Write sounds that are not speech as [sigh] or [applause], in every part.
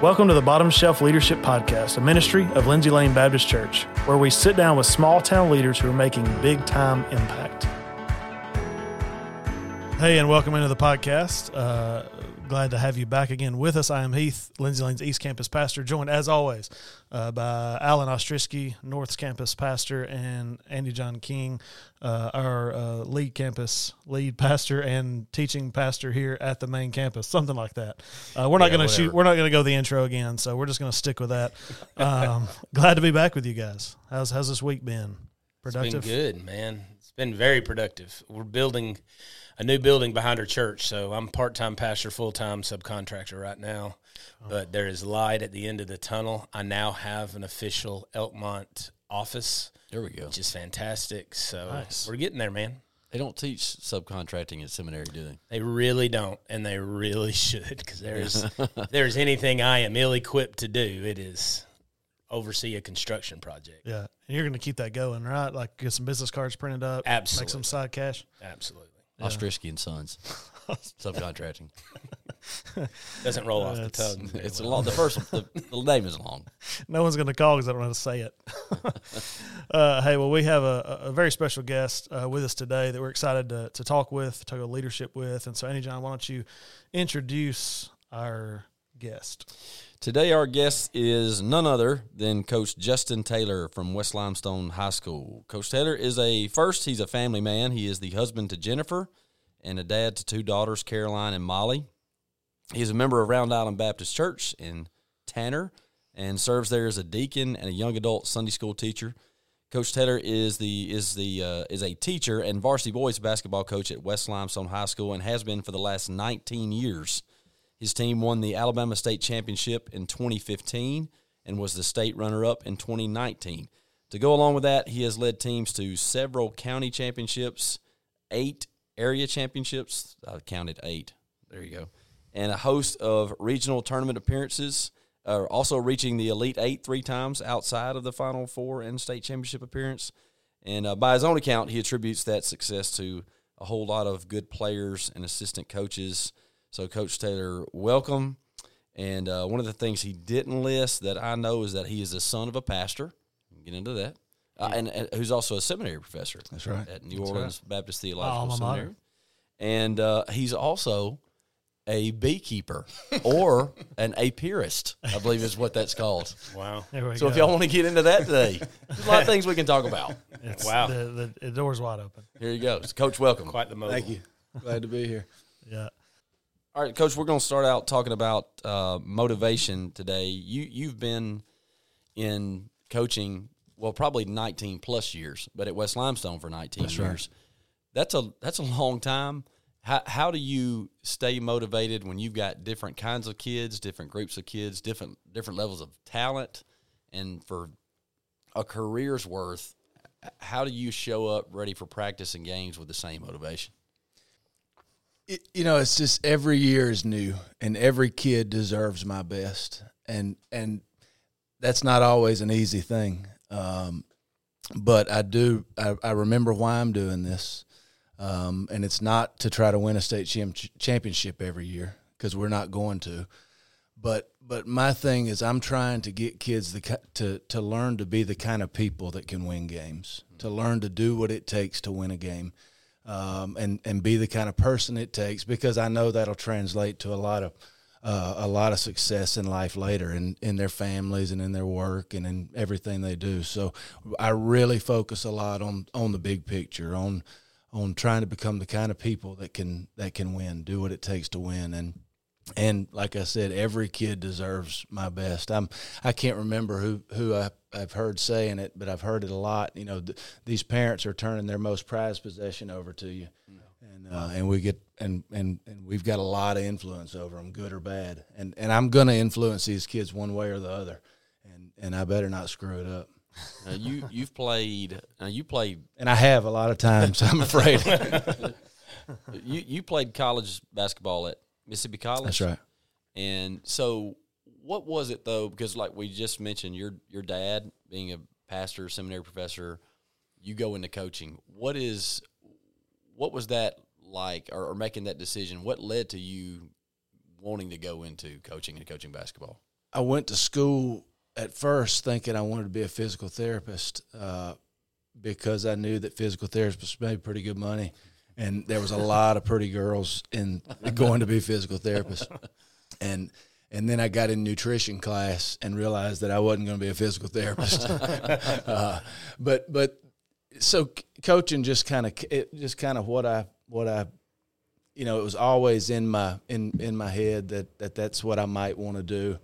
Welcome to the Bottom Shelf Leadership Podcast, a ministry of Lindsay Lane Baptist Church, where we sit down with small town leaders who are making big time impact. Hey, and welcome into the podcast. Uh, glad to have you back again with us. I am Heath, Lindsay Lane's East Campus pastor, joined as always uh, by Alan Ostrisky, North Campus pastor, and Andy John King, uh, our uh, lead campus lead pastor and teaching pastor here at the main campus, something like that. Uh, we're not Yeah, going to shoot. We're not going to go the intro again, so we're just going to stick with that. Um, [laughs] glad to be back with you guys. How's how's this week been? It's Productive. been good, man. It's been very productive. We're building a new building behind our church, so I'm part time pastor, full time subcontractor right now. Oh. But there is light at the end of the tunnel. I now have an official Elkmont office, There we go. which is fantastic. So Nice. we're getting there, man. They don't teach subcontracting at seminary, do they? They really don't, and they really [laughs] should, because there's [laughs] there's anything I am ill equipped to do, it is oversee a construction project. Yeah, and you're going to keep that going, right? Like get some business cards printed up, absolutely, make some side cash. Absolutely, Ostrisky and Sons [laughs] subcontracting. [laughs] doesn't roll off the That's- tongue. [laughs] It's a long. The first the, the name is long. No one's going to call because I don't know how to say it. uh, hey, well, we have a, a very special guest uh, with us today that we're excited to, to talk with, talk about leadership with. And so, Andy John, why don't you introduce our guest? Today, our guest is none other than Coach Justin Taylor from West Limestone High School. Coach Taylor is a first. He's a family man. He is the husband to Jennifer and a dad to two daughters, Caroline and Molly. He's a member of Round Island Baptist Church in Tanner and serves there as a deacon and a young adult Sunday school teacher. Coach Taylor is the is the uh, is a teacher and varsity boys basketball coach at West Limestone High School and has been for the last 19 years. His team won the Alabama State Championship in 2015 and was the state runner up in 2019. To go along with that, he has led teams to several county championships, eight area championships. I counted eight. There you go. And a host of regional tournament appearances, uh, also reaching the Elite Eight three times outside of the Final Four and state championship appearance. And uh, by his own account, he attributes that success to a whole lot of good players and assistant coaches. So, Coach Taylor, welcome. And uh, one of the things he didn't list that I know is that he is the son of a pastor. We'll get into that. Uh, and, and who's also a seminary professor. That's right. At New Orleans Baptist Theological Alma mater. Seminary. And uh, he's also a beekeeper or an apiarist, I believe is what that's called. Wow. So go. if y'all want to get into that today, there's a lot of things we can talk about. It's- Wow. the, the, the door's wide open. Here you go. Coach, welcome. Quite the mobile. Thank you. Glad to be here. Yeah. All right, Coach, we're going to start out talking about uh, motivation today. You you've been in coaching, well, probably 19 plus years, but at West Limestone for 19 That's right. years. That's a that's a long time. How how do you stay motivated when you've got different kinds of kids, different groups of kids, different different levels of talent, and for a career's worth? How do you show up ready for practice and games with the same motivation? It, you know, it's just every year is new, and every kid deserves my best, and and that's not always an easy thing. Um, but I do. I, I remember why I'm doing this, um, and it's not to try to win a state cham- championship every year because we're not going to. But but my thing is, I'm trying to get kids the, to to learn to be the kind of people that can win games, to learn to do what it takes to win a game um, and and be the kind of person it takes because I know that'll translate to a lot of uh, a lot of success in life later in in their families and in their work and in everything they do. So I really focus a lot on on the big picture on on trying to become the kind of people that can that can win, do what it takes to win and and like I said, every kid deserves my best. I'm I can't remember who who I, I've heard saying it, but I've heard it a lot. You know, th- these parents are turning their most prized possession over to you, and uh, and we get and, and and we've got a lot of influence over them, good or bad. And and I'm gonna influence these kids one way or the other, and and I better not screw it up. Now you you've played. Now you played And I have a lot of times. I'm afraid. [laughs] you you played college basketball at Mississippi College. That's right. And so, what was it though? Because like we just mentioned, your your dad being a pastor, seminary professor, you go into coaching. What is what was that like, or, or making that decision? What led to you wanting to go into coaching and coaching basketball? I went to school at first thinking I wanted to be a physical therapist uh, because I knew that physical therapists made pretty good money, and there was a lot of pretty girls in going to be physical therapists, and and then I got in nutrition class and realized that I wasn't going to be a physical therapist. [laughs] uh, but but so coaching just kind of just kind of what I what I you know it was always in my in in my head that that that's what I might want to do.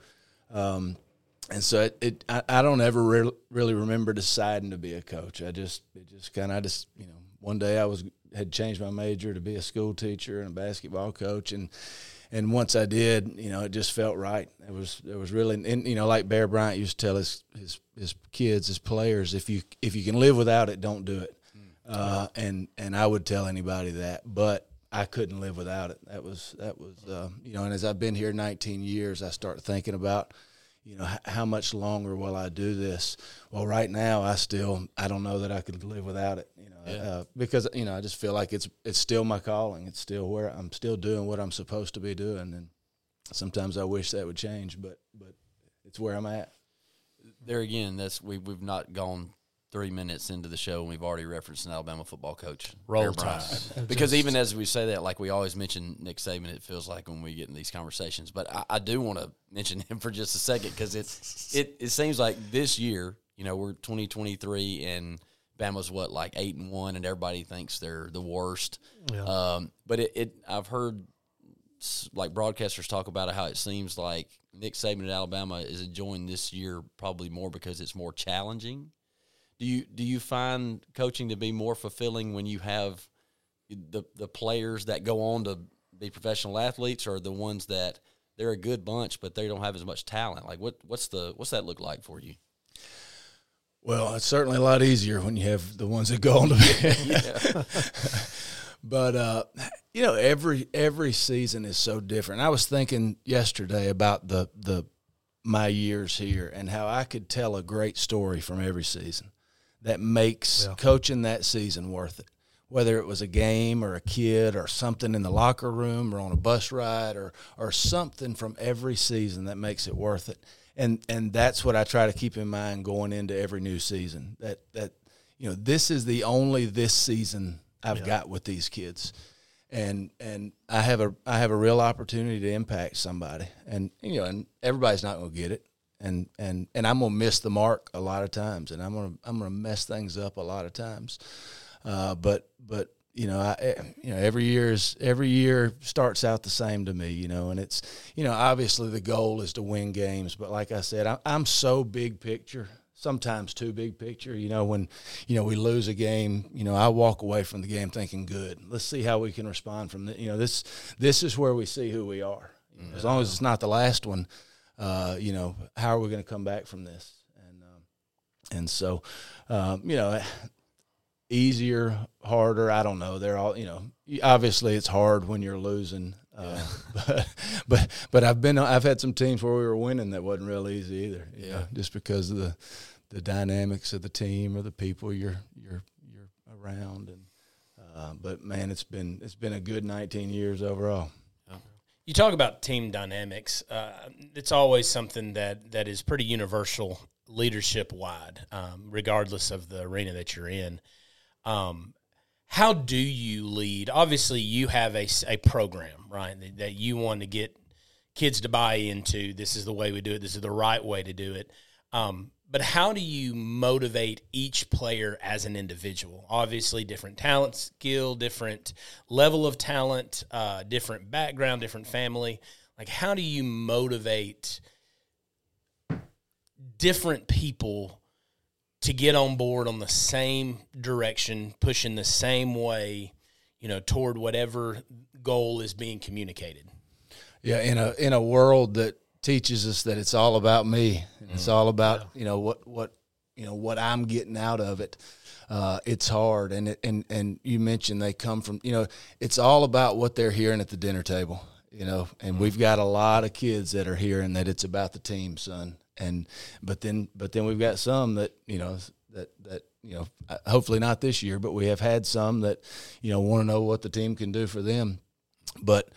Um, and so it, it I, I, don't ever re- really remember deciding to be a coach. I just it just kind of just you know one day I was had changed my major to be a school teacher and a basketball coach and and once I did, you know, it just felt right. It was it was really and you know like Bear Bryant used to tell his his his kids, his players, if you if you can live without it, don't do it. Hmm. Uh, and and I would tell anybody that, but I couldn't live without it. That was that was uh, you know, and as I've been here 19 years, I start thinking about you know, how much longer will I do this? Well, right now, I still, I don't know that I could live without it, you know, yeah. uh, because, you know, I just feel like it's, it's still my calling. It's still where I'm still doing what I'm supposed to be doing. And sometimes I wish that would change, but, but it's where I'm at. There again, that's, we, we've not gone three minutes into the show and we've already referenced an Alabama football coach. Roll Tide. Because Just, even as we say that, like we always mention Nick Saban, it feels like when we get in these conversations. But I, I do want to mention him [laughs] for just a second because it's it, it seems like this year, you know, we're 2023 and Bama's what like eight and one, and everybody thinks they're the worst. Yeah. Um, but it, it, I've heard like broadcasters talk about how it seems like Nick Saban at Alabama is enjoying this year probably more because it's more challenging do you do you find coaching to be more fulfilling when you have the the players that go on to be professional athletes, or the ones that they're a good bunch but they don't have as much talent? Like what what's the what's that look like for you? Well, it's certainly a lot easier when you have the ones that go on to be. [laughs] [laughs] but uh, you know, every every season is so different. I was thinking yesterday about the the my years here and how I could tell a great story from every season that makes yeah. coaching that season worth it. Whether it was a game or a kid or something in the locker room or on a bus ride or or something from every season that makes it worth it. And and that's what I try to keep in mind going into every new season. That that you know, this is the only this season I've yeah. got with these kids. And and I have a I have a real opportunity to impact somebody. And you know, and everybody's not going to get it and and and I'm gonna miss the mark a lot of times, and I'm gonna I'm gonna mess things up a lot of times. Uh, but but you know I eh, you know every year is every year starts out the same to me, you know, and it's you know obviously the goal is to win games, but like I said, I, I'm so big picture. Sometimes too big picture. You know, when you know we lose a game, you know I walk away from the game thinking, "Good, let's see how we can respond from the, You know, this this is where we see who we are. As long as it's not the last one, uh, you know, how are we going to come back from this? And um, and so, um, you know, easier, harder. I don't know. They're all, you know, obviously it's hard when you're losing. Uh, [laughs] but but but I've been I've had some teams where we were winning that wasn't real easy either. yeah, know, just because of the the dynamics of the team or the people you're you're you're around and. Uh, but man, it's been it's been a good 19 years overall. You talk about team dynamics. Uh, it's always something that, that is pretty universal leadership wide, um, regardless of the arena that you're in. Um, how do you lead? Obviously, you have a, a program, right, that, that you want to get kids to buy into. This is the way we do it. This is the right way to do it. Um, but how do you motivate each player as an individual? Obviously, different talent, skill, different level of talent, uh, different background, different family. Like, how do you motivate different people to get on board on the same direction, pushing the same way, you know, toward whatever goal is being communicated? Yeah, in a in a world that teaches us that it's all about me. Mm-hmm. It's all about yeah. you know what what you know what I'm getting out of it. Uh, it's hard, and it, and and you mentioned they come from you know it's all about what they're hearing at the dinner table. You know, and mm-hmm. we've got a lot of kids that are hearing that it's about the team, son. And but then but then we've got some that you know that that you know uh, hopefully not this year, but we have had some that you know want to know what the team can do for them. But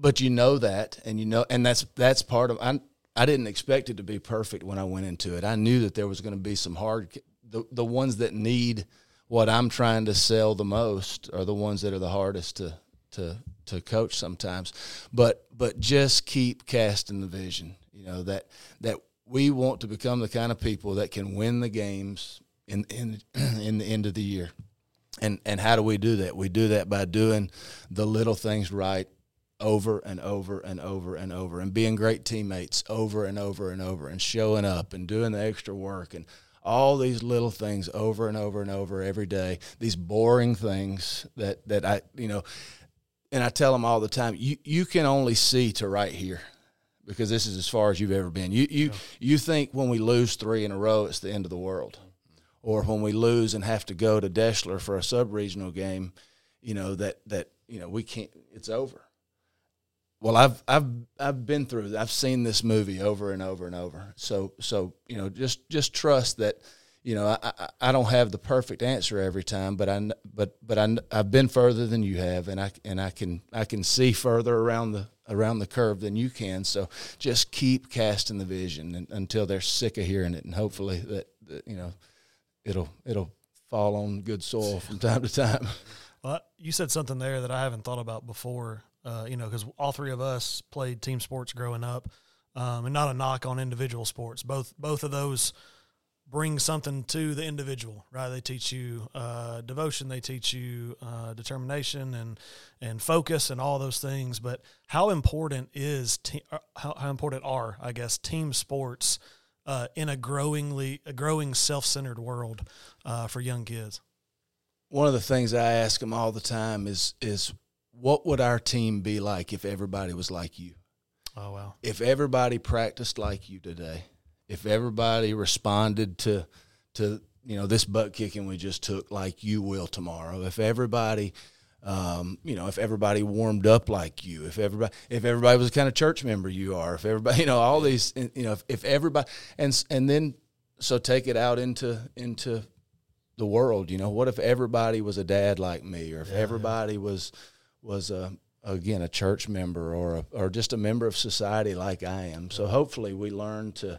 but you know that, and you know, and that's that's part of. I I didn't expect it to be perfect when I went into it. I knew that there was going to be some hard the the ones that need what I'm trying to sell the most are the ones that are the hardest to to to coach sometimes. But but just keep casting the vision. You know that that we want to become the kind of people that can win the games in in [clears throat] in the end of the year. And and how do we do that? We do that by doing the little things right over and over and over and over and being great teammates over and over and over and showing up and doing the extra work and all these little things over and over and over every day these boring things that that I you know and I tell them all the time you you can only see to right here because this is as far as you've ever been. You you yeah. you think when we lose 3 in a row it's the end of the world. Or when we lose and have to go to Deshler for a sub-regional game you know that that you know we can't it's over well, I've I've I've been through. I've seen this movie over and over and over. So so you know, just just trust that. You know, I, I, I don't have the perfect answer every time, but I but but I I've been further than you have, and I and I can I can see further around the around the curve than you can. So just keep casting the vision and, until they're sick of hearing it, and hopefully that, that you know it'll it'll fall on good soil from time to time. Well, you said something there that I haven't thought about before, uh, you know, because all three of us played team sports growing up, um, and not a knock on individual sports. Both both of those bring something to the individual, right? They teach you uh, devotion, they teach you uh, determination and and focus and all those things. But how important is te- uh, how, how important are I guess team sports uh, in a growingly a growing self centered world uh, for young kids? One of the things I ask them all the time is is what would our team be like if everybody was like you? Oh wow! If everybody practiced like you today, if everybody responded to to you know this butt kicking we just took like you will tomorrow, if everybody um, you know, if everybody warmed up like you, if everybody, if everybody was the kind of church member you are, if everybody, [laughs] you know, all these, you know, if, if everybody, and and then so take it out into into the world. You know, what if everybody was a dad like me, or if yeah, everybody yeah. was was a again a church member or a, or just a member of society like I am. So hopefully we learn to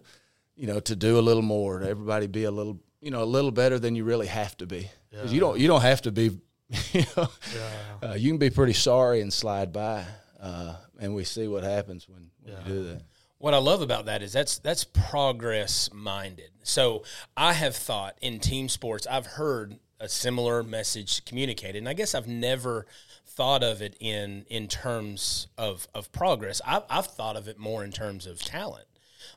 you know to do a little more. To everybody be a little you know a little better than you really have to be. Because yeah. you don't you don't have to be. [laughs] You know, yeah. uh, you can be pretty sorry and slide by, uh, and we see what happens when, when yeah. you do that. What I love about that is that's that's progress minded. So I have thought in team sports, I've heard a similar message communicated, and I guess I've never thought of it in in terms of of progress. I've, I've thought of it more in terms of talent.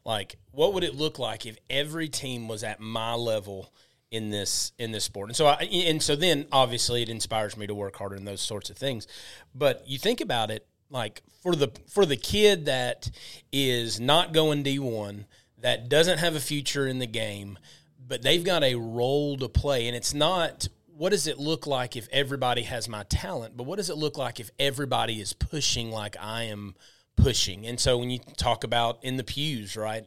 Like, what would it look like if every team was at my level in this in this sport? And so, I, and so then obviously it inspires me to work harder and those sorts of things. But you think about it, like for the for the kid that is not going D one, that doesn't have a future in the game, but they've got a role to play, and it's not what does it look like if everybody has my talent, but what does it look like if everybody is pushing like I am pushing? And so when you talk about in the pews, right?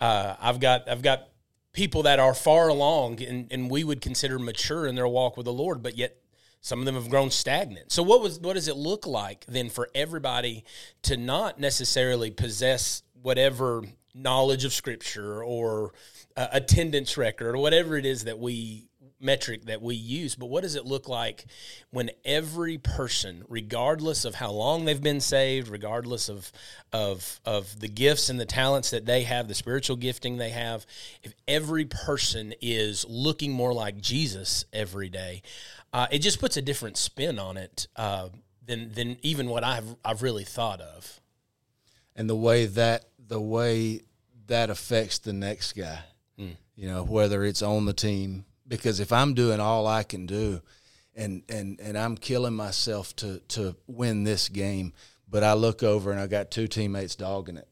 Uh, I've got I've got people that are far along and, and we would consider mature in their walk with the Lord, but yet some of them have grown stagnant. So what was what does it look like then for everybody to not necessarily possess whatever knowledge of scripture or uh, attendance record or whatever it is that we metric that we use, but what does it look like when every person, regardless of how long they've been saved, regardless of of of the gifts and the talents that they have, the spiritual gifting they have, if every person is looking more like Jesus every day, uh, it just puts a different spin on it uh, than than even what I've I've really thought of. And the way that the way that affects the next guy, mm. you know, whether it's on the team because if I'm doing all I can do, and and and I'm killing myself to to win this game, but I look over and I got two teammates dogging it.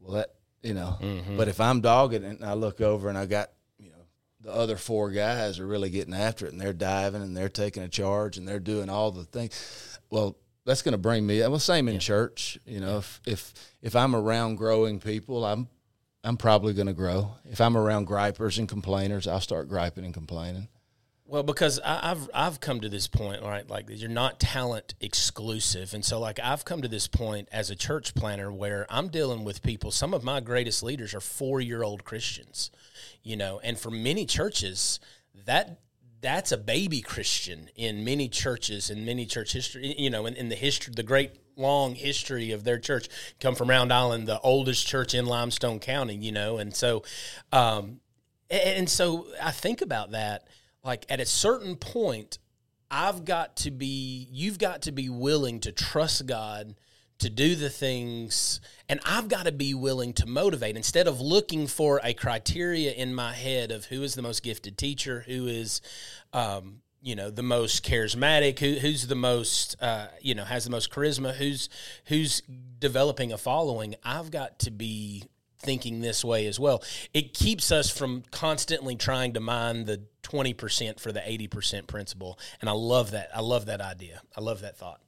Well, that you know, mm-hmm. but if I'm dogging it and I look over and I got you know the other four guys are really getting after it and they're diving and they're taking a charge and they're doing all the things. Well, that's going to bring me. Well, same in yeah. church. You know, if if if I'm around growing people, I'm I'm probably going to grow. If I'm around gripers and complainers, I'll start griping and complaining. Well, because I, I've I've come to this point, right? Like you're not talent exclusive, and so like I've come to this point as a church planter where I'm dealing with people. Some of my greatest leaders are four year old Christians, you know, and for many churches that that's a baby Christian in many churches in many church history. You know, in, in the history, the great long history of their church come from Round Island, the oldest church in Limestone County. You know, and so, um, and, so I think about that like at a certain point i've got to be you've got to be willing to trust god to do the things and i've got to be willing to motivate instead of looking for a criteria in my head of who is the most gifted teacher who is um, you know the most charismatic who, who's the most uh, you know has the most charisma who's who's developing a following i've got to be thinking this way as well. It keeps us from constantly trying to mine the 20% for the 80% principle. And I love that. I love that idea. I love that thought.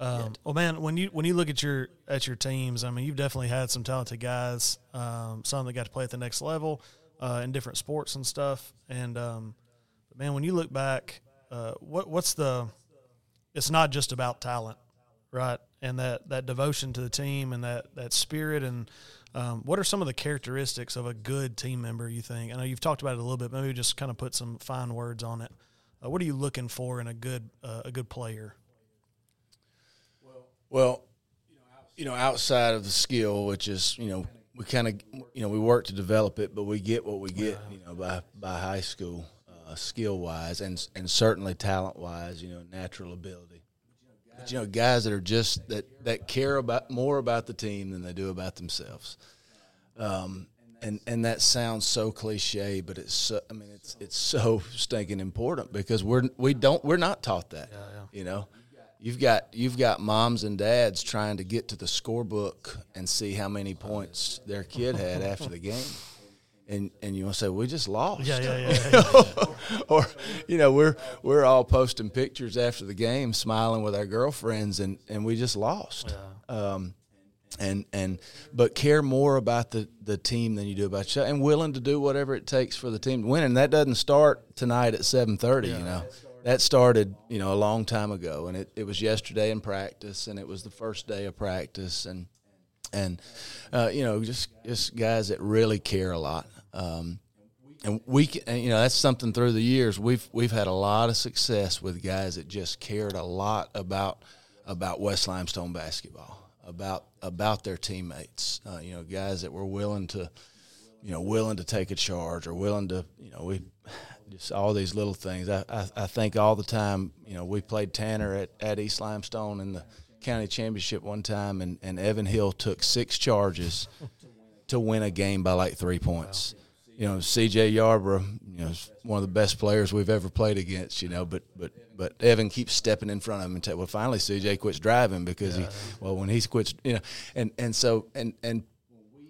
Um, well, man, when you when you look at your at your teams, I mean, you've definitely had some talented guys. Um, some that got to play at the next level uh, in different sports and stuff. And um, man, when you look back, uh, what what's the? It's not just about talent, right? And that that devotion to the team and that that spirit and um, what are some of the characteristics of a good team member? You think? I know you've talked about it a little bit. Maybe just kind of put some fine words on it. Uh, what are you looking for in a good uh, a good player? Well, you know, outside of the skill, which is you know we kind of you know we work to develop it, but we get what we get you know by by high school, uh, skill wise, and and certainly talent wise, you know, natural ability. But, you know, guys that are just that that care about more about the team than they do about themselves. Um, and and that sounds so cliche, but it's so, I mean it's it's so stinking important because we're we don't we're not taught that. Yeah, yeah. You know, you've got you've got moms and dads trying to get to the scorebook and see how many points their kid had after the game. And, and you want to say we just lost, Yeah, yeah, [laughs] yeah. yeah. or you know we're we're all posting pictures after the game, smiling with our girlfriends, and, and we just lost. Um, and and but care more about the, the team than you do about yourself, and willing to do whatever it takes for the team to win. And that doesn't start tonight at seven thirty. You know, that started you know a long time ago, and it, it was yesterday in practice, and it was the first day of practice, and and uh, you know just just guys that really care a lot. Um, and we can, you know that's something through the years we've we've had a lot of success with guys that just cared a lot about about West Limestone basketball about about their teammates uh, you know guys that were willing to you know willing to take a charge or willing to you know we just all these little things. I, I, I think all the time you know we played Tanner at, at East Limestone in the county championship one time and, and Evan Hill took six charges [laughs] to win a game by like three points. You know, C.J. Yarborough, you know, is one of the best players we've ever played against. You know, but but but Evan keeps stepping in front of him and tell, well, finally C.J. quits driving because he, well, when he quits, you know, and and so and and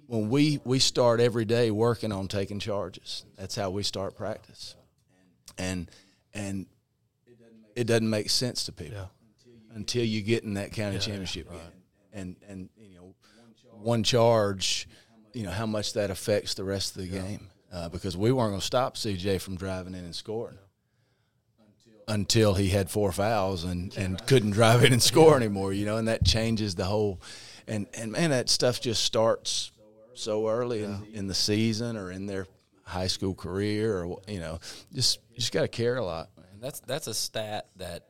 when we we start every day working on taking charges, that's how we start practice, and and it doesn't make sense to people Yeah. until you get in that county championship game, and and you know one charge, you know how much that affects the rest of the game uh, because we weren't going to stop CJ from driving in and scoring until he had four fouls and, and couldn't drive in and score anymore, you know, and that changes the whole and and man that stuff just starts so early in, in the season or in their high school career or you know just you just got to care a lot. And that's that's a stat that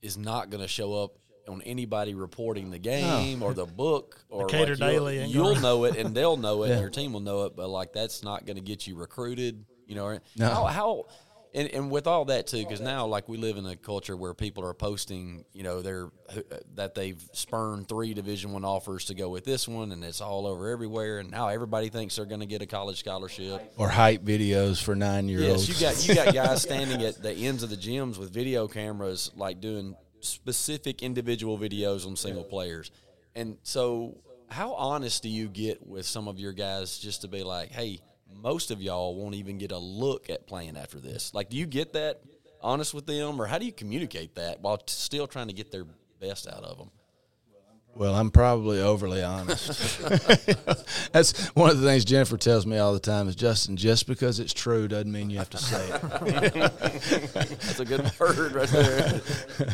is not going to show up on anybody reporting the oh. game or the [laughs] book or Decatur like you'll- Daily You'll know it and they'll know it and your team will know it, but like that's not going to get you recruited. You know, No. how, how and, and with all that too, because now like we live in a culture where people are posting, you know, they're uh, that they've spurned three Division One offers to go with this one, and it's all over everywhere. And now everybody thinks they're going to get a college scholarship. Or hype videos for nine year olds. Yes, you got you got guys [laughs] standing at the ends of the gyms with video cameras, like doing specific individual videos on single players. And so, how honest do you get with some of your guys just to be like, hey, most of y'all won't even get a look at playing after this? Like, do you get that honest with them, or how do you communicate that while t- still trying to get their best out of them? Well, I'm probably overly honest. [laughs] That's one of the things Jennifer tells me all the time is Justin, just because it's true doesn't mean you have to say it. [laughs] That's a good word right there.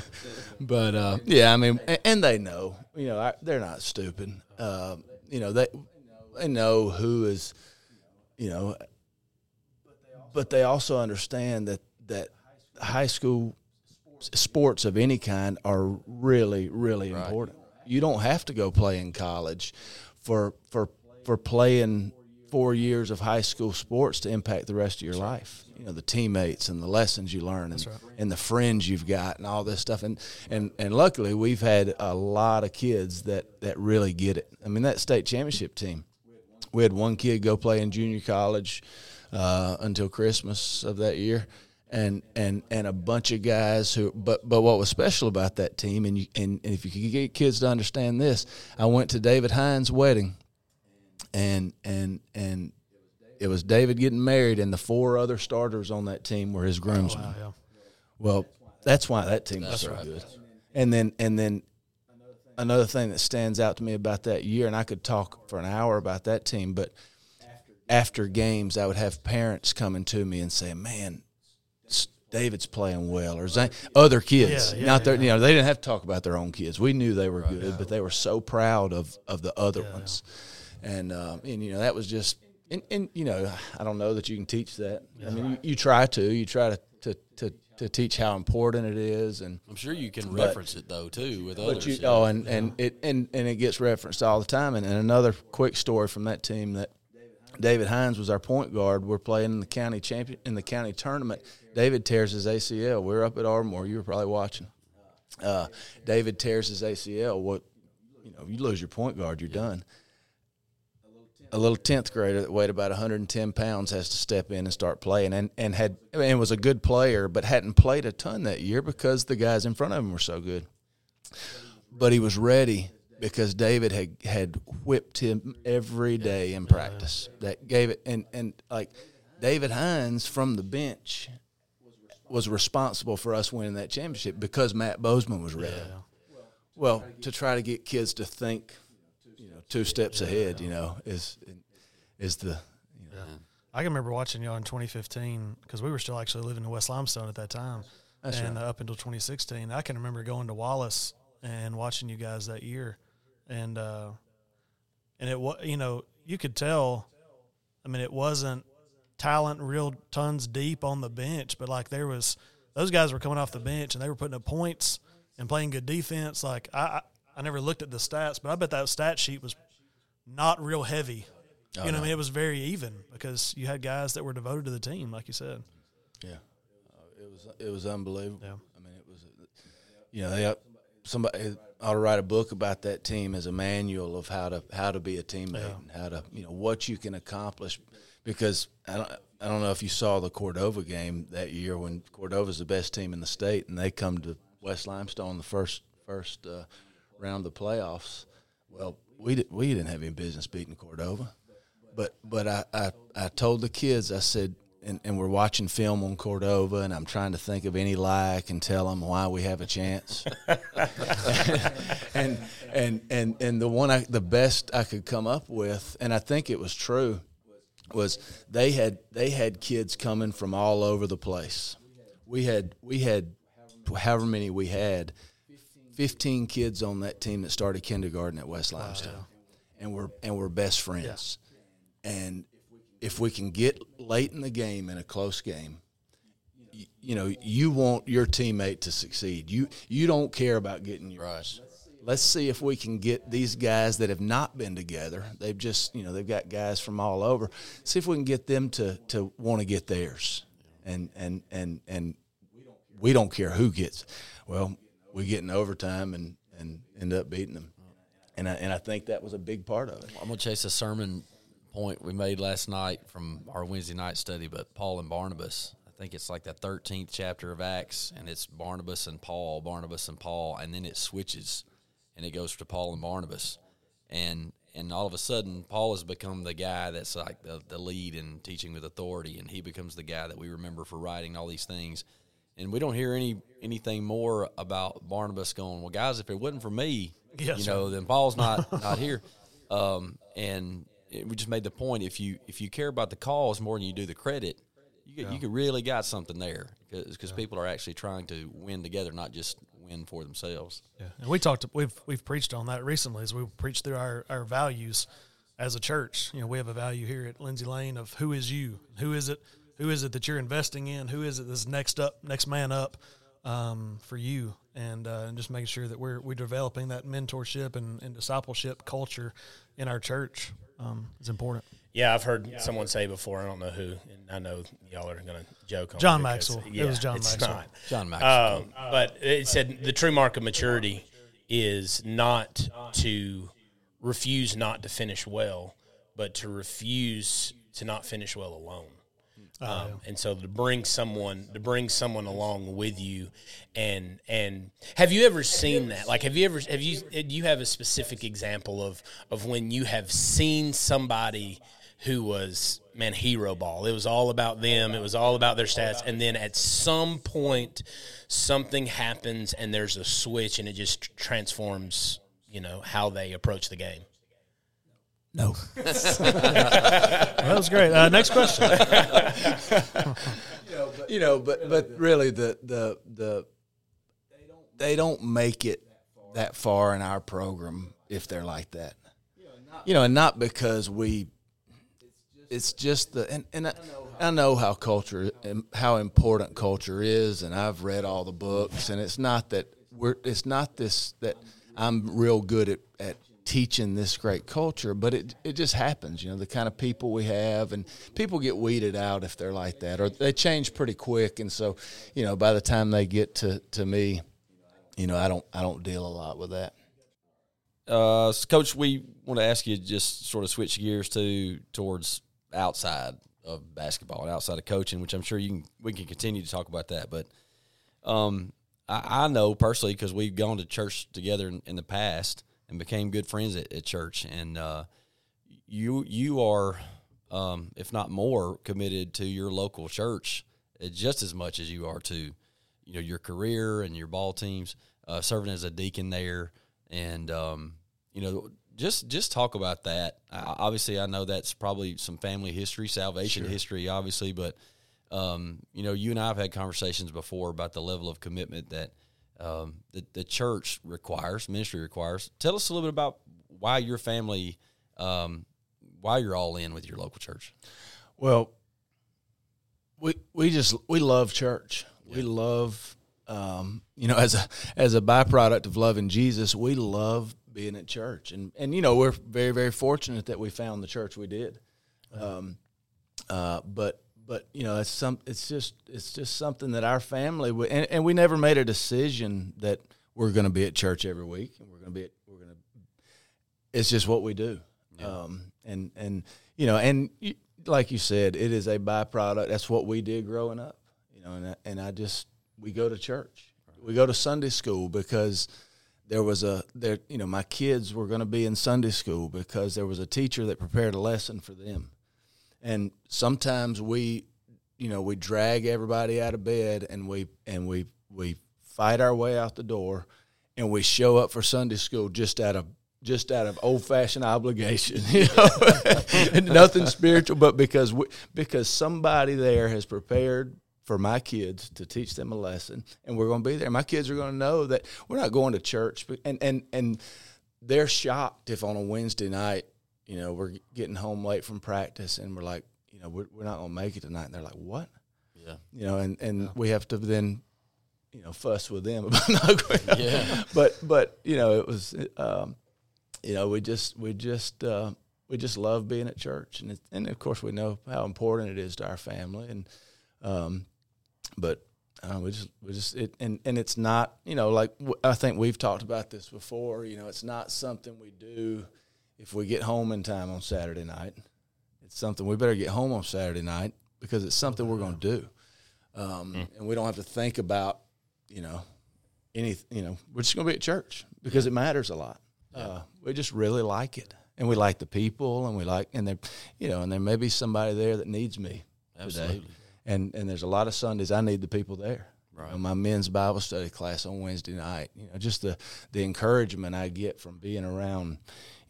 [laughs] but uh, yeah, I mean, and they know, you know, I, they're not stupid. Uh, you know, they they know who is, you know, but they also understand that that high school sports of any kind are really really important. You don't have to go play in college for for for playing four years of high school sports to impact the rest of your life. You know the teammates and the lessons you learn and, and the friends you've got and all this stuff. And and and luckily we've had a lot of kids that that really get it. I mean that state championship team. We had one kid go play in junior college uh, until Christmas of that year, and and and a bunch of guys who. But but what was special about that team, and you and, and if you could get kids to understand this, I went to David Hines' wedding, and and and it was David getting married, and the four other starters on that team were his groomsmen. Oh, wow, yeah. Well, that's why that team was so good. And then and then another thing that stands out to me about that year, and I could talk for an hour about that team, but after games, I would have parents coming to me and saying, "Man, S- David's playing well," or Zane, other kids, Yeah, yeah, not their, yeah. you know, they didn't have to talk about their own kids. We knew they were good, but they were so proud of of the other ones, and um, and you know that was just. And, and you know, I don't know that you can teach that. I mean, you, you try to. You try to, to, to, to teach how important it is, and I'm sure you can reference it though too with others. you yeah. oh, and, and it and, and it gets referenced all the time. And, and another quick story from that team that David Hines was our point guard. We're playing in the county champion in the county tournament. David tears his ACL. We're up at Ardmore. You were probably watching. Uh, David tears his ACL. What you know, you lose your point guard, you're done. A little tenth grader that weighed about 110 pounds has to step in and start playing, and and had and was a good player, but hadn't played a ton that year because the guys in front of him were so good but he was ready because David had had whipped him every day in practice. That gave it, and and like David Hines from the bench was responsible for us winning that championship because Matt Bozeman was ready. Well, to try to get kids to think, you know, two steps ahead, you know, is is the you know, I can remember watching y'all in 2015 because we were still actually living in West Limestone at that time, and uh, up until 2016, I can remember going to Wallace and watching you guys that year, and uh, and it was you know you could tell, I mean it wasn't talent real tons deep on the bench, but like there was those guys were coming off the bench and they were putting up points and playing good defense. Like I I, I never looked at the stats, but I bet that stat sheet was not real heavy. you know, what I mean, it was very even because you had guys that were devoted to the team, like you said. Yeah, uh, it was it was unbelievable. Yeah. I mean, it was, you know, they somebody ought to write a book about that team as a manual of how to how to be a teammate and how to you know what you can accomplish. Because I don't I don't know if you saw the Cordova game that year when Cordova's the best team in the state and they come to West Limestone the first first uh, round of the playoffs. Well, we did, we didn't have any business beating Cordova but but I, I, I told the kids I said and, and we're watching film on Cordova and I'm trying to think of any lie I can tell them why we have a chance [laughs] [laughs] and and and and the one I, the best I could come up with and I think it was true was they had they had kids coming from all over the place. We had we had however many we had 15 kids on that team that started kindergarten at West Limestone and we're and we're best friends. And if we can get late in the game in a close game, you, you know, you want your teammate to succeed. You you don't care about getting yours. Let's see if we can get these guys that have not been together. They've just, you know, they've got guys from all over. See if we can get them to to want to get theirs. And and and and we don't care who gets. Well, we get in overtime and and end up beating them. And I, and I think that was a big part of it. I'm gonna chase a sermon point we made last night from our Wednesday night study, but Paul and Barnabas. I think it's like the 13th chapter of Acts, and it's Barnabas and Paul, Barnabas and Paul, and then it switches, and it goes to Paul and Barnabas, and and all of a sudden Paul has become the guy that's like the, the lead in teaching with authority, and he becomes the guy that we remember for writing all these things, and we don't hear any anything more about Barnabas going. Well, guys, if it wasn't for me, [laughs] Yes, you sir. know, then Paul's not [laughs] not here. Um, and it, we just made the point: if you if you care about the cause more than you do the credit, you could, you could really got something there because people are actually trying to win together, not just win for themselves. Yeah, and we talked. We've we've preached on that recently as we preached through our our values as a church. You know, we have a value here at Lindsay Lane of who is you, who is it, who is it that you're investing in, who is it that's next up, next man up um, for you, and uh, and just making sure that we're we're developing that mentorship and, and discipleship culture in our church um, is important. Yeah, I've heard someone say before. I don't know who, and I know y'all are going to joke on John me because- Maxwell. It was John it's Maxwell. Not. John Maxwell. Um, but it said the true mark of maturity is not to refuse not to finish well, but to refuse to not finish well alone. Um, and so to bring someone to bring someone along with you, and and have you ever seen that? Like, have you ever have you do you have a specific example of of when you have seen somebody who was man hero ball? It was all about them. It was all about their stats, and then at some point, something happens, and there's a switch, and it just transforms. You know how they approach the game. No. [laughs] [laughs] That was great. Uh, next question. [laughs] you know, but but really the the the they don't they don't make it that far in our program if they're like that. You know, and not because we. It's just the and and I, I know how culture how important culture is, and I've read all the books, and it's not that we're it's not this that I'm real good at at teaching this great culture, but it it just happens. You know, the kind of people we have, and people get weeded out if they're like that, or they change pretty quick. And so, you know, by the time they get to to me, you know, I don't I don't deal a lot with that. Uh, so Coach, we want to ask you just sort of switch gears to towards outside of basketball and outside of coaching, which I'm sure you can we can continue to talk about that. But um, I, I know personally because we've gone to church together in, in the past and became good friends at, at church, and uh, you you are, um, if not more, committed to your local church uh, just as much as you are to you know your career and your ball teams, uh, serving as a deacon there, and um, you know just just talk about that. I, obviously, I know that's probably some family history, salvation history, obviously, but um, you know, you and I have had conversations before about the level of commitment that um, the, the church requires, ministry requires. Tell us a little bit about why your family, um, why you're all in with your local church. Well, we we just we love church. We love, um, you know, as a as a byproduct of loving Jesus, we love being at church, and and you know we're very very fortunate that we found the church we did. Um, uh, but but you know it's some it's just it's just something that our family would, and, and we never made a decision that we're going to be at church every week and we're going to be at, we're going to it's just what we do. Um, and and you know and you, like you said it is a byproduct that's what we did growing up you know and I, and I just we go to church. We go to Sunday school because there was a there you know my kids were going to be in Sunday school because there was a teacher that prepared a lesson for them. And sometimes we you know we drag everybody out of bed and we and we we fight our way out the door and we show up for Sunday school just out of just out of old fashioned obligation, [laughs] you know, [laughs] nothing spiritual, but because we, because somebody there has prepared for my kids to teach them a lesson, and we're going to be there. My kids are going to know that we're not going to church, but, and and and they're shocked if on a Wednesday night, you know, we're getting home late from practice, and we're like, you know, we're, we're not going to make it tonight, and they're like, what? Yeah. You know, and and we have to then you know fuss with them [laughs] about not going. Yeah. but but you know it was um, you know we just we just uh, we just love being at church and it, and of course we know how important it is to our family and um, but uh, we just we just it and and it's not you know like w- I think we've talked about this before you know it's not something we do if we get home in time on Saturday night. It's something we better get home on Saturday night because it's something we're going to do. Um, and we don't have to think about you know any you know we're just going to be at church because it matters a lot. Uh, we just really like it. And we like the people and we like and there you know and there may be somebody there that needs me. Today Absolutely. And and there's a lot of sundays i need the people there You know, my men's Bible study class on Wednesday night. You know, just the the encouragement I get from being around,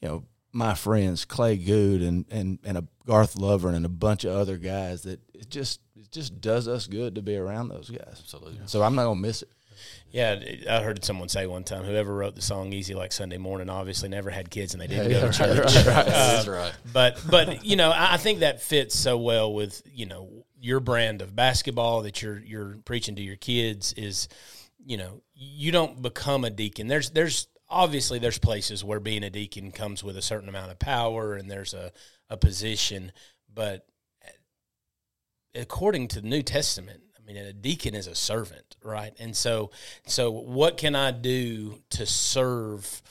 you know, my friends Clay Good and and and a Garth Lover and a bunch of other guys that it just it just does us good to be around those guys. Absolutely. So I'm not gonna miss it. Yeah, I heard someone say one time, whoever wrote the song "Easy Like Sunday Morning" obviously never had kids and they didn't go to church. Uh, That's right. but but you know I I think that fits so well with you know your brand of basketball that you're you're preaching to your kids is you know you don't become a deacon there's there's obviously there's places where being a deacon comes with a certain amount of power and there's a a position but according to the New Testament I mean a deacon is a servant right and so so what can I do to serve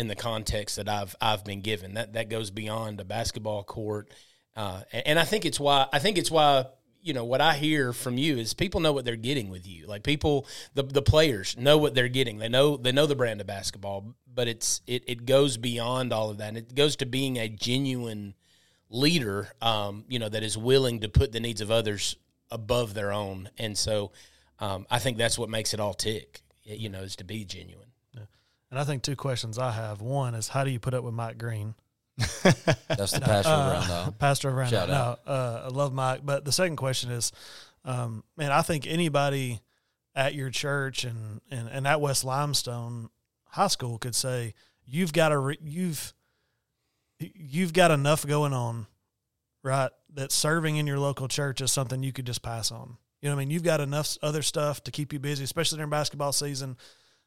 in the context that I've I've been given. That that goes beyond a basketball court, uh, and, and I think it's why I think it's why you know what I hear from you is people know what they're getting with you. Like people, the the players know what they're getting. They know they know the brand of basketball, but it's it it goes beyond all of that. And it goes to being a genuine leader, um, you know, that is willing to put the needs of others above their own. And so, um, I think that's what makes it all tick. You know, is to be genuine. And I think two questions I have. One is how do you put up with Mike Green? [laughs] That's the pastor Uh, around though. Pastor around. Shout no, uh, I love Mike. But the second question is, um, man, I think anybody at your church and, and, and at West Limestone High School could say you've got a re- you've you've got enough going on, right? That serving in your local church is something you could just pass on. You know, I mean, you've got enough other stuff to keep you busy, especially during basketball season.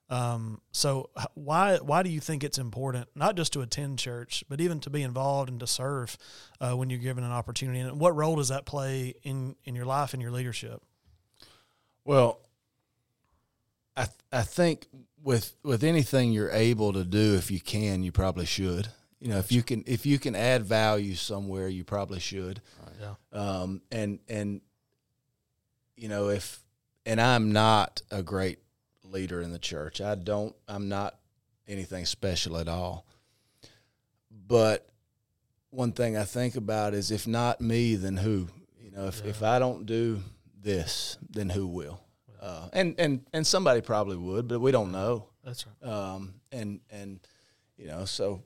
Um, so why why do you think it's important not just to attend church, but even to be involved and to serve uh, when you're given an opportunity? And what role does that play in in your life and your leadership? Well, I I think with with anything you're able to do, if you can, you probably should. You know, if you can if you can add value somewhere, you probably should. Yeah. Um, and and you know if and I'm not a great leader in the church. I don't. I'm not anything special at all. But one thing I think about is if not me, then who? You know, if, if I don't do this, then who will? Uh, and and and somebody probably would, but we don't know. That's right. Um, and and you know, so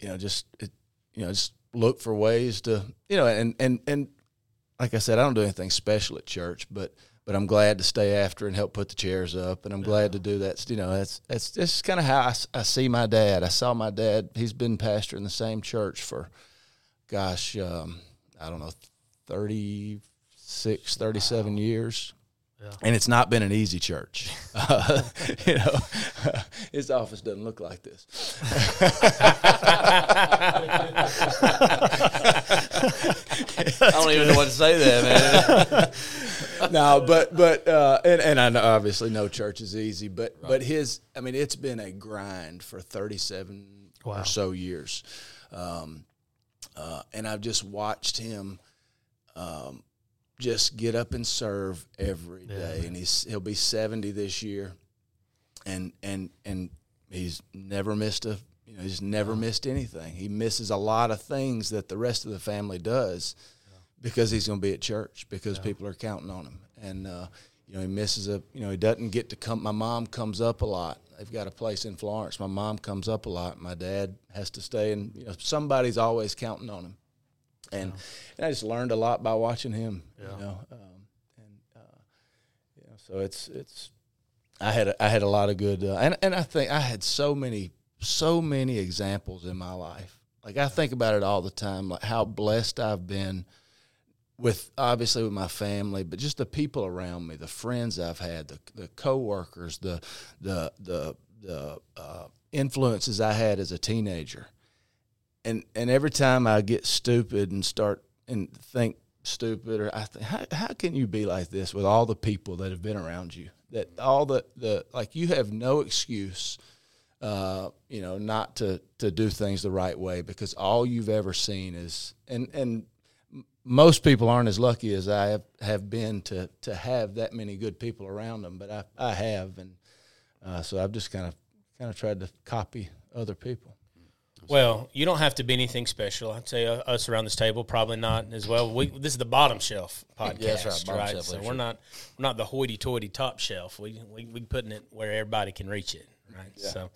you know, just it, you know, just look for ways to you know, and and and like I said, I don't do anything special at church, but but I'm glad to stay after and help put the chairs up, and I'm glad to do that. You know, that's that's that's kind of how I, I see my dad. I saw my dad; he's been pastor in the same church for, gosh, um, I don't know, 36, 37 years. Yeah. And it's not been an easy church. Uh, [laughs] you know, [laughs] his office doesn't look like this. I don't even know what to say there, man. [laughs] no, but but uh, and and I know obviously no church is easy, but but his I mean it's been a grind for thirty seven Wow. or so years, um, uh, and I've just watched him, um, just get up and serve every day, and he's he'll be seventy this year, and and and he's never missed a you know he's never missed anything. He misses a lot of things that the rest of the family does because he's going to be at church because people are counting on him. And uh, you know he misses a you know he doesn't get to come my mom comes up a lot. They've got a place in florence. My mom comes up a lot. My dad has to stay and you know somebody's always counting on him and and i just learned a lot by watching him Yeah. you know um, and uh, you know so it's it's i had a, i had a lot of good uh, and and i think i had so many so many examples in my life. Like i think about it all the time like how blessed i've been with obviously with my family, but just the people around me, the friends I've had, the the coworkers, the the the the uh, influences I had as a teenager, and and every time I get stupid and start and think stupid, or I think how how can you be like this with all the people that have been around you? That all the the like you have no excuse uh, you know, not to to do things the right way because all you've ever seen is and and most people aren't as lucky as I have, have been to to have that many good people around them, but I I have, and uh, so I've just kind of kind of tried to copy other people. Well, you don't have to be anything special. I'd say uh, us around this table probably not as well. We this is the bottom shelf podcast, Yeah, right, bottom right? shelf so we're not we're not the hoity-toity top shelf. We we we putting it where everybody can reach it, right? So,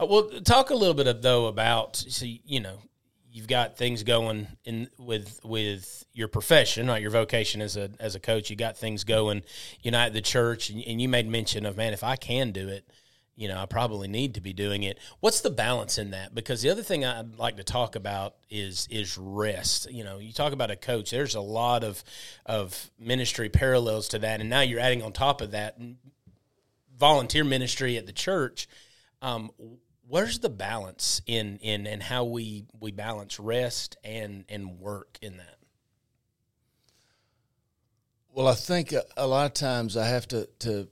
uh, well, talk a little bit of, though about so you know you've got things going in with with your profession, not your vocation as a as a coach. You got things going, you know, at the church, and, and you made mention of man, if I can do it, you know, I probably need to be doing it. What's the balance in that? Because the other thing I'd like to talk about is is rest. You know, you talk about a coach. There's a lot of of ministry parallels to that, and now you're adding on top of that volunteer ministry at the church. Um, where's the balance in in and how we we balance rest and and work in that? Well, I think a, a lot of times I have to to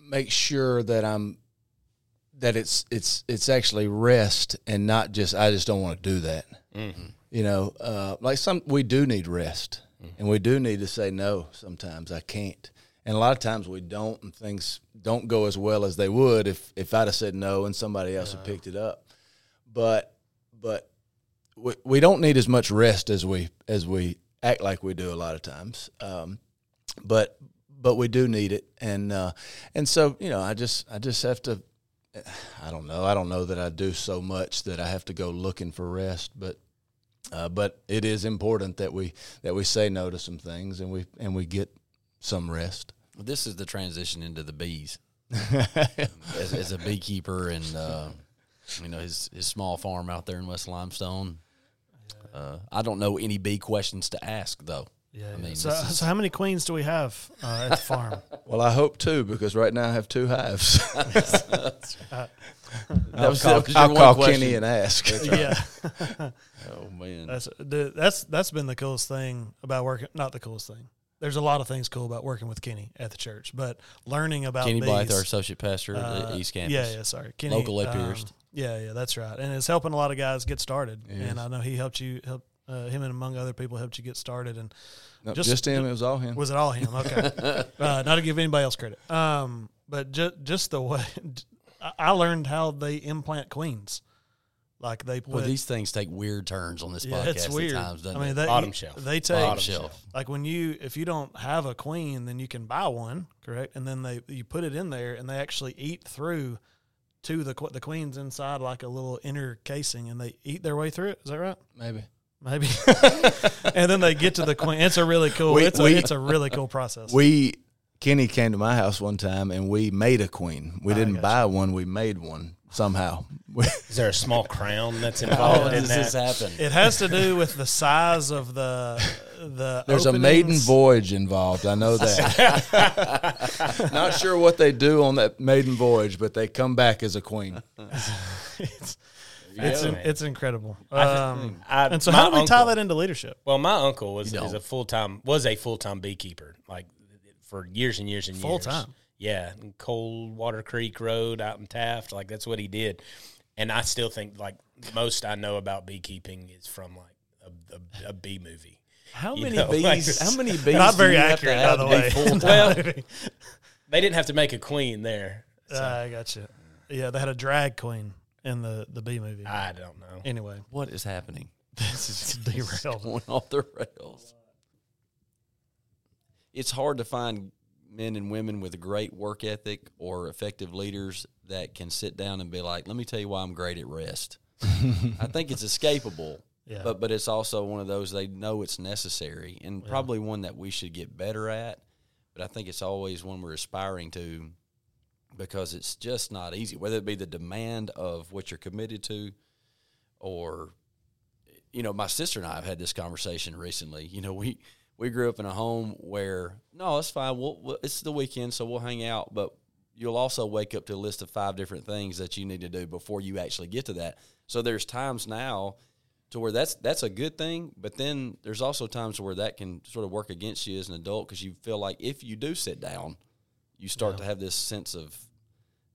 make sure that I'm that it's it's it's actually rest and not just I just don't want to do that. You know, uh, like some we do need rest and we do need to say no. Sometimes I can't, and a lot of times we don't, and things don't go as well as they would if if I'd have said no and somebody else had picked it up. But but we, we don't need as much rest as we as we act like we do a lot of times. Um, but but we do need it, and uh, and so you know, I just I just have to. I don't know. I don't know that I do so much that I have to go looking for rest, but uh, but it is important that we that we say no to some things and we and we get some rest. This is the transition into the bees. [laughs] as, as a beekeeper and uh, you know his his small farm out there in West Limestone. Uh, I don't know any bee questions to ask though. Yeah. I mean, so, is- so how many queens do we have uh, at the farm? [laughs] Well, I hope two because right now I have two hives. [laughs] That I'll was- call, that was your I'll call question. Kenny and ask. [laughs] yeah. Oh man, That's that's that's been the coolest thing about working. Not the coolest thing. There's a lot of things cool about working with Kenny at the church, but learning about Kenny bees, Blythe, our associate pastor at uh, East Campus. Yeah, yeah. Sorry, Kenny, Locally um, pierced. yeah, yeah. That's right, and it's helping a lot of guys get started. Yes. And I know he helped you help uh, him and among other people helped you get started. And No, Just- just, him. It was all him. was it all him? [laughs] Okay, uh, not to give anybody else credit. Um, but just just the way I- I learned how they implant queens, like they put. Well, these things take weird turns on this yeah, podcast it's weird. at times, doesn't I mean, it? they, Bottom shelf. They take Bottom shelf. like when you if you don't have a queen, then you can buy one, correct? And then they you put it in there, and they actually eat through to the the queen's inside like a little inner casing, and they eat their way through it. Is that right? Maybe. Maybe. [laughs] and then they get to the queen. It's a really cool. We- it's a it's a really cool process. We Kenny came to my house one time and we made a queen. We ah, didn't gotcha. buy one. We made one somehow. [laughs] Is there a small crown that's How involved in does this happen? it has to do with the size of the the. There's a maiden voyage involved. I know that. [laughs] Not sure what they do on that maiden voyage, but they come back as a queen. It's it's, in- it's incredible. Um, I- and so, how do we tie that into leadership? Well, my uncle was is a full time was a full time beekeeper, like for years and years and years. Full-time? Yeah, in Coldwater Creek Road out in Taft, like that's what he did. And I still think like most I know about beekeeping is from like a, a, a bee movie. How You many know, like- bees? how many bees? Not do very you have accurate, to by the way. [laughs] Well, they didn't have to make a queen there. So I got you. Yeah, they had a drag queen in the the B movie. I don't know. Anyway, what is happening? [laughs] this is derailed. going off the rails. It's hard to find men and women with a great work ethic or effective leaders that can sit down and be like, "Let me tell you why I'm great at rest." [laughs] I think it's escapable, Yeah. but but it's also one of those they know it's necessary and probably one that we should get better at. But I think it's always one we're aspiring to because it's just not easy. Whether it be the demand of what you're committed to, or you know, my sister and I have had this conversation recently. You know, we we grew up in a home where no, it's fine. We'll, we'll it's the weekend, so we'll hang out. But you'll also wake up to a list of five different things that you need to do before you actually get to that. So there's times now to where that's that's a good thing, but then there's also times where that can sort of work against you as an adult because you feel like if you do sit down, you start to have this sense of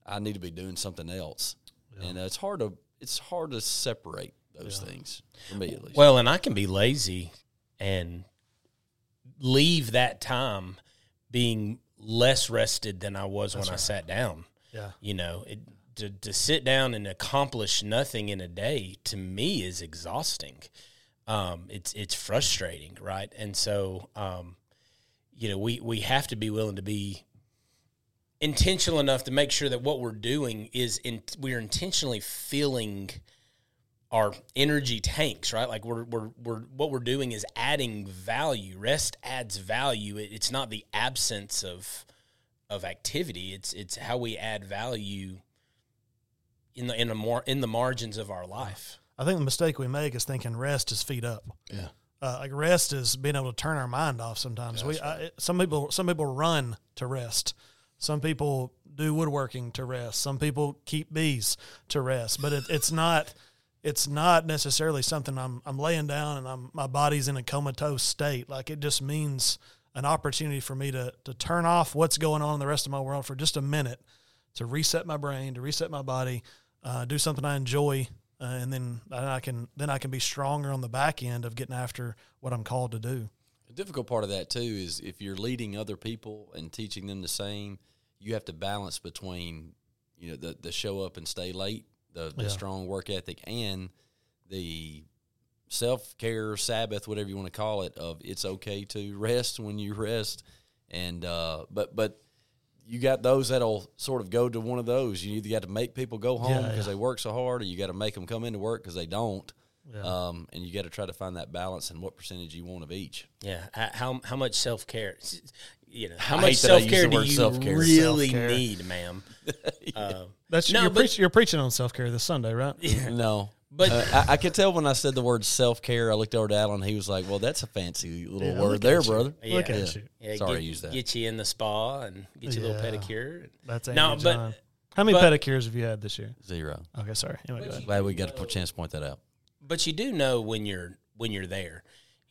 I need to be doing something else, and uh, it's hard to it's hard to separate those things for me at least. Well, and I can be lazy and leave that time being less rested than I was when I sat down. Yeah. You know, it to to sit down and accomplish nothing in a day to me is exhausting. Um, it's it's frustrating, right? And so, um, you know, we we have to be willing to be intentional enough to make sure that what we're doing is in we're intentionally filling our energy tanks, right? Like we're we're we're what we're doing is adding value. Rest adds value. It, it's not the absence of of activity. It's it's how we add value in the in the more in the margins of our life. I think the mistake we make is thinking rest is feet up. Yeah. Uh, like rest is being able to turn our mind off. Sometimes we, I, some people, some people run to rest. Some people do woodworking to rest. Some people keep bees to rest. But it, it's not, it's not necessarily something I'm, I'm laying down and I'm, my body's in a comatose state. Like it just means an opportunity for me to, to turn off what's going on in the rest of my world for just a minute, to reset my brain, to reset my body, uh, do something I enjoy, uh, and then I can then I can be stronger on the back end of getting after what I'm called to do. The difficult part of that too is if you're leading other people and teaching them the same, you have to balance between you know the the show up and stay late, the, the Yeah. strong work ethic, and the self care Sabbath, whatever you want to call it. Of it's okay to rest when you rest, and uh, but but you got those that'll sort of go to one of those. You either got to make people go home because yeah. they work so hard, or you got to make them come into work because they don't. Yeah. Um, and you got to try to find that balance and what percentage you want of each. Yeah, how how much self care? You know, how I much hate that I self use care do you self-care. really Self-care. need, ma'am? [laughs] Uh, That's No, you're, but- preach, you're preaching on self care this Sunday, right? [laughs] No, But- uh, I, I could tell when I said the word self care. I looked over to Alan. He was like, "Well, that's a fancy little Yeah, word there, at you. brother." Look Yeah. you. yeah, Sorry, get, I used that. Get you in the spa and get you a little pedicure. That's Andy No, but- How many but- pedicures have you had this year? Zero. Okay, sorry. Anyway, go. Glad we got a chance to point that out. But you do know when you're when you're there.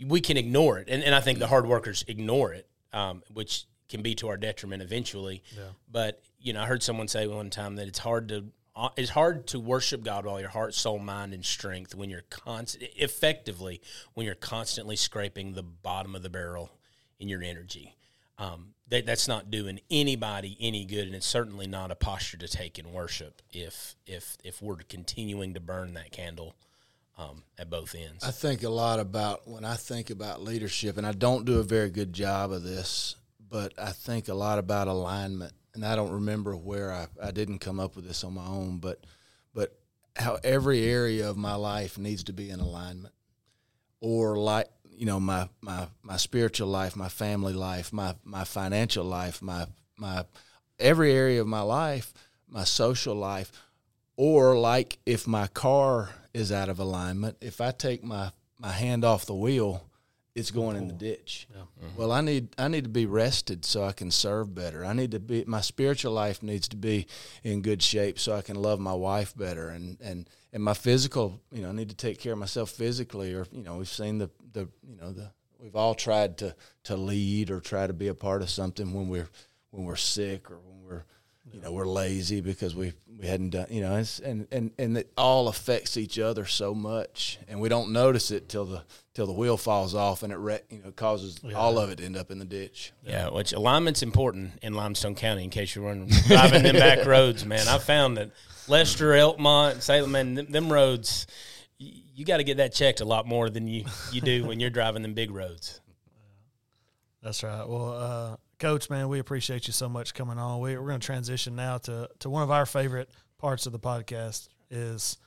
We can ignore it, and, and I think the hard workers ignore it, um, which can be to our detriment eventually. Yeah. But you know, I heard someone say one time that it's hard to uh, it's hard to worship God with all your heart, soul, mind, and strength when you're constant effectively when you're constantly scraping the bottom of the barrel in your energy. Um, that, that's not doing anybody any good, and it's certainly not a posture to take in worship if if if we're continuing to burn that candle um, at both ends. I think a lot about when I think about leadership, and I don't do a very good job of this, but I think a lot about alignment. And I don't remember where I, I didn't come up with this on my own, but but how every area of my life needs to be in alignment, or like you know my my my spiritual life, my family life, my my financial life, my my every area of my life, my social life, or like if my car is out of alignment, if I take my my hand off the wheel, it's going in the ditch. Mm-hmm. Well, I need I need to be rested so I can serve better. I need to be my spiritual life needs to be in good shape so I can love my wife better and and and my physical, you know, I need to take care of myself physically or you know, we've seen the the you know, the we've all tried to to lead or try to be a part of something when we're when we're sick or when we're you know we're lazy because we we hadn't done you know it's, and and and it all affects each other so much and we don't notice it till the till the wheel falls off and it wreck, you know causes all of it to end up in the ditch Yeah, which alignment's important in Limestone County. In case you're running, [laughs] driving them back roads, man, I found that Lester, Elkmont, Salem, man, them, them roads, y- you got to get that checked a lot more than you you do when you're driving them big roads. That's right. Well, uh, Coach, man, we appreciate you so much coming on. We, we're going to transition now to, to one of our favorite parts of the podcast is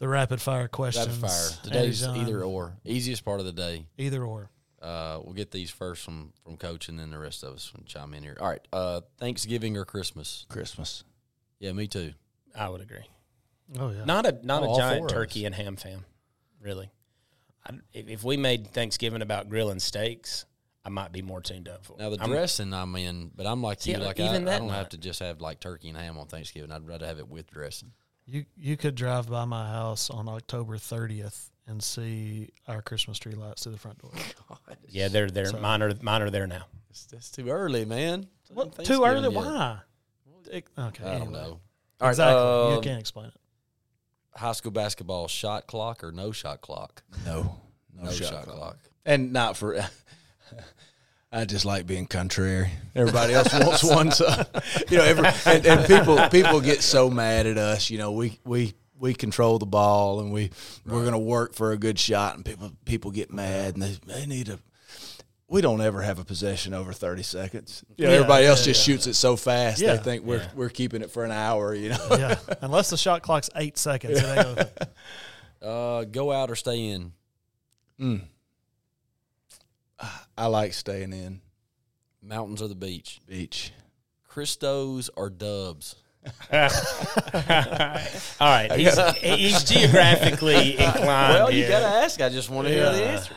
the rapid fire questions. Rapid fire. Andy Today's John, either or. Easiest part of the day. Either or. Uh, we'll get these first from from coach, and then the rest of us can chime in here. All right. Uh, Thanksgiving or Christmas? christmas Yeah, me too. I would agree. Oh, yeah. Not a not Oh, a giant four of turkey and ham fan, really. I, if, if we made Thanksgiving about grilling steaks, I might be more tuned up for. Now the I'm- dressing, I'm in, but I'm like See, you. Like even I, I don't have to just have like turkey and ham on Thanksgiving. I'd rather have it with dressing. You, you could drive by my house on October 30th and see our Christmas tree lights to the front door. [laughs] yeah, they're they're mine are mine are there now. It's, that's too early, man. What, too early? yet. Why? It- Okay. I don't know. All right. Exactly. you um, can't explain it. high school basketball shot clock or no shot clock? no no, No shot, shot clock. clock. and not for [laughs] [laughs] I just like being contrary. Everybody else wants one, so [laughs] you know. Every, and, and people people get so mad at us. You know, we we we control the ball and we we're going to work for a good shot, and people people get mad and they they need a. We don't ever have a possession over thirty seconds. You know, Yeah, everybody else yeah, just yeah. shoots it so fast Yeah. they think we're we're keeping it for an hour. You know, yeah, [laughs] unless the shot clock's eight seconds, it ain't gonna, Uh, go out or stay in. I like staying in Mountains or the beach. beach. Christos or Dubs. All right, he's, he's geographically [laughs] inclined. Well, you here. got to ask. I just want to hear the answer.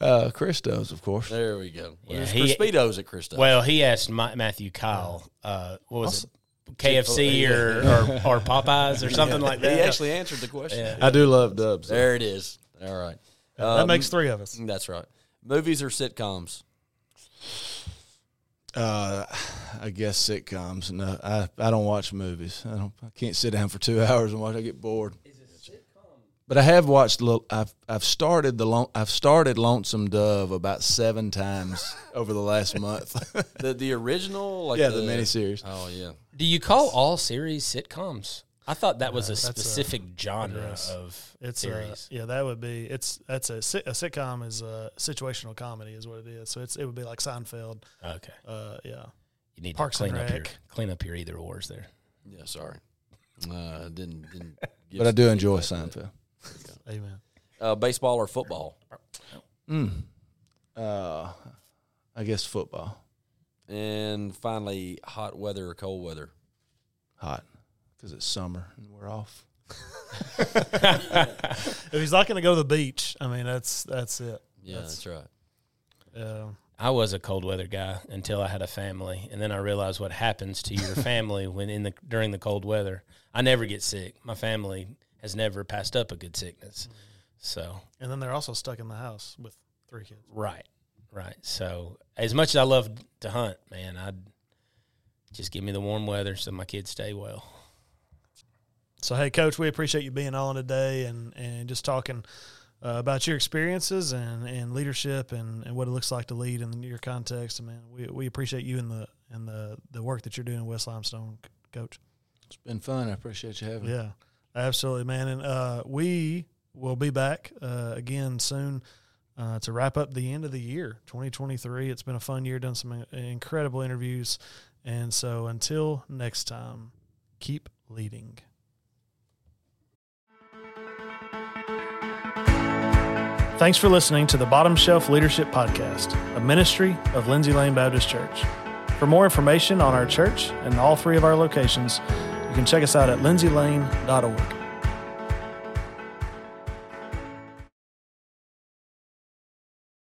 Uh, Christos, of course. There we go. Yeah, There's he- Crispitos at Christos. Well, he asked Ma- Matthew Kyle, uh, what was it, KFC or, or or Popeyes or something like that. he actually answered the question. I do love Dubs. There it is. All right. that Um, makes three of us. That's right. Movies or sitcoms? Uh, I guess sitcoms. No, I, I don't watch movies. I don't. I can't sit down for two [laughs] hours and watch. I get bored. But I have watched. Little, I've I've started the lon- I've started Lonesome Dove about seven times [laughs] over the last month. The the original, like yeah, the miniseries. Oh yeah. Do you call all series sitcoms? I thought that was a that's a- specific genre yes. of It's uh, series. yeah, that would be it's that's a, a sitcom is a situational comedy is what it is. So it's it would be like Seinfeld. okay, Uh, yeah, you need Parks to and clean up your Rec. clean up your either ors there. Yeah. Sorry. Uh, didn't didn't. [laughs] get But I do enjoy feedback. Seinfeld. amen. Uh, baseball or football? Uh, I guess football. And finally, hot weather or cold weather? Hot because it's summer and we're off. [laughs] If he's not going to go to the beach, I mean that's that's it. Yeah, That's- that's, right. Yeah, I was a cold weather guy until I had a family, and then I realized what happens to your [laughs] family when in the during the cold weather. I never get sick. My family has never passed up a good sickness. Mm-hmm. So and then they're also stuck in the house with three kids. right, right. So as much as I love to hunt, man, I'd just give me the warm weather so my kids stay well. So hey, coach, we appreciate you being on today and and just talking uh, about your experiences and, and leadership and, and what it looks like to lead in your context. And man, we we appreciate you and the and the the work that you're doing in West Limestone, coach. It's been fun. I appreciate you having me. Yeah, absolutely, man. And uh, we will be back uh, again soon uh, to wrap up the end of the year, 2023. It's been a fun year, done some incredible interviews. And so until next time, keep leading. Thanks for listening to the Bottom Shelf Leadership Podcast, a ministry of Lindsay Lane Baptist Church. For more information on our church and all three of our locations, you can check us out at lindsaylane.org.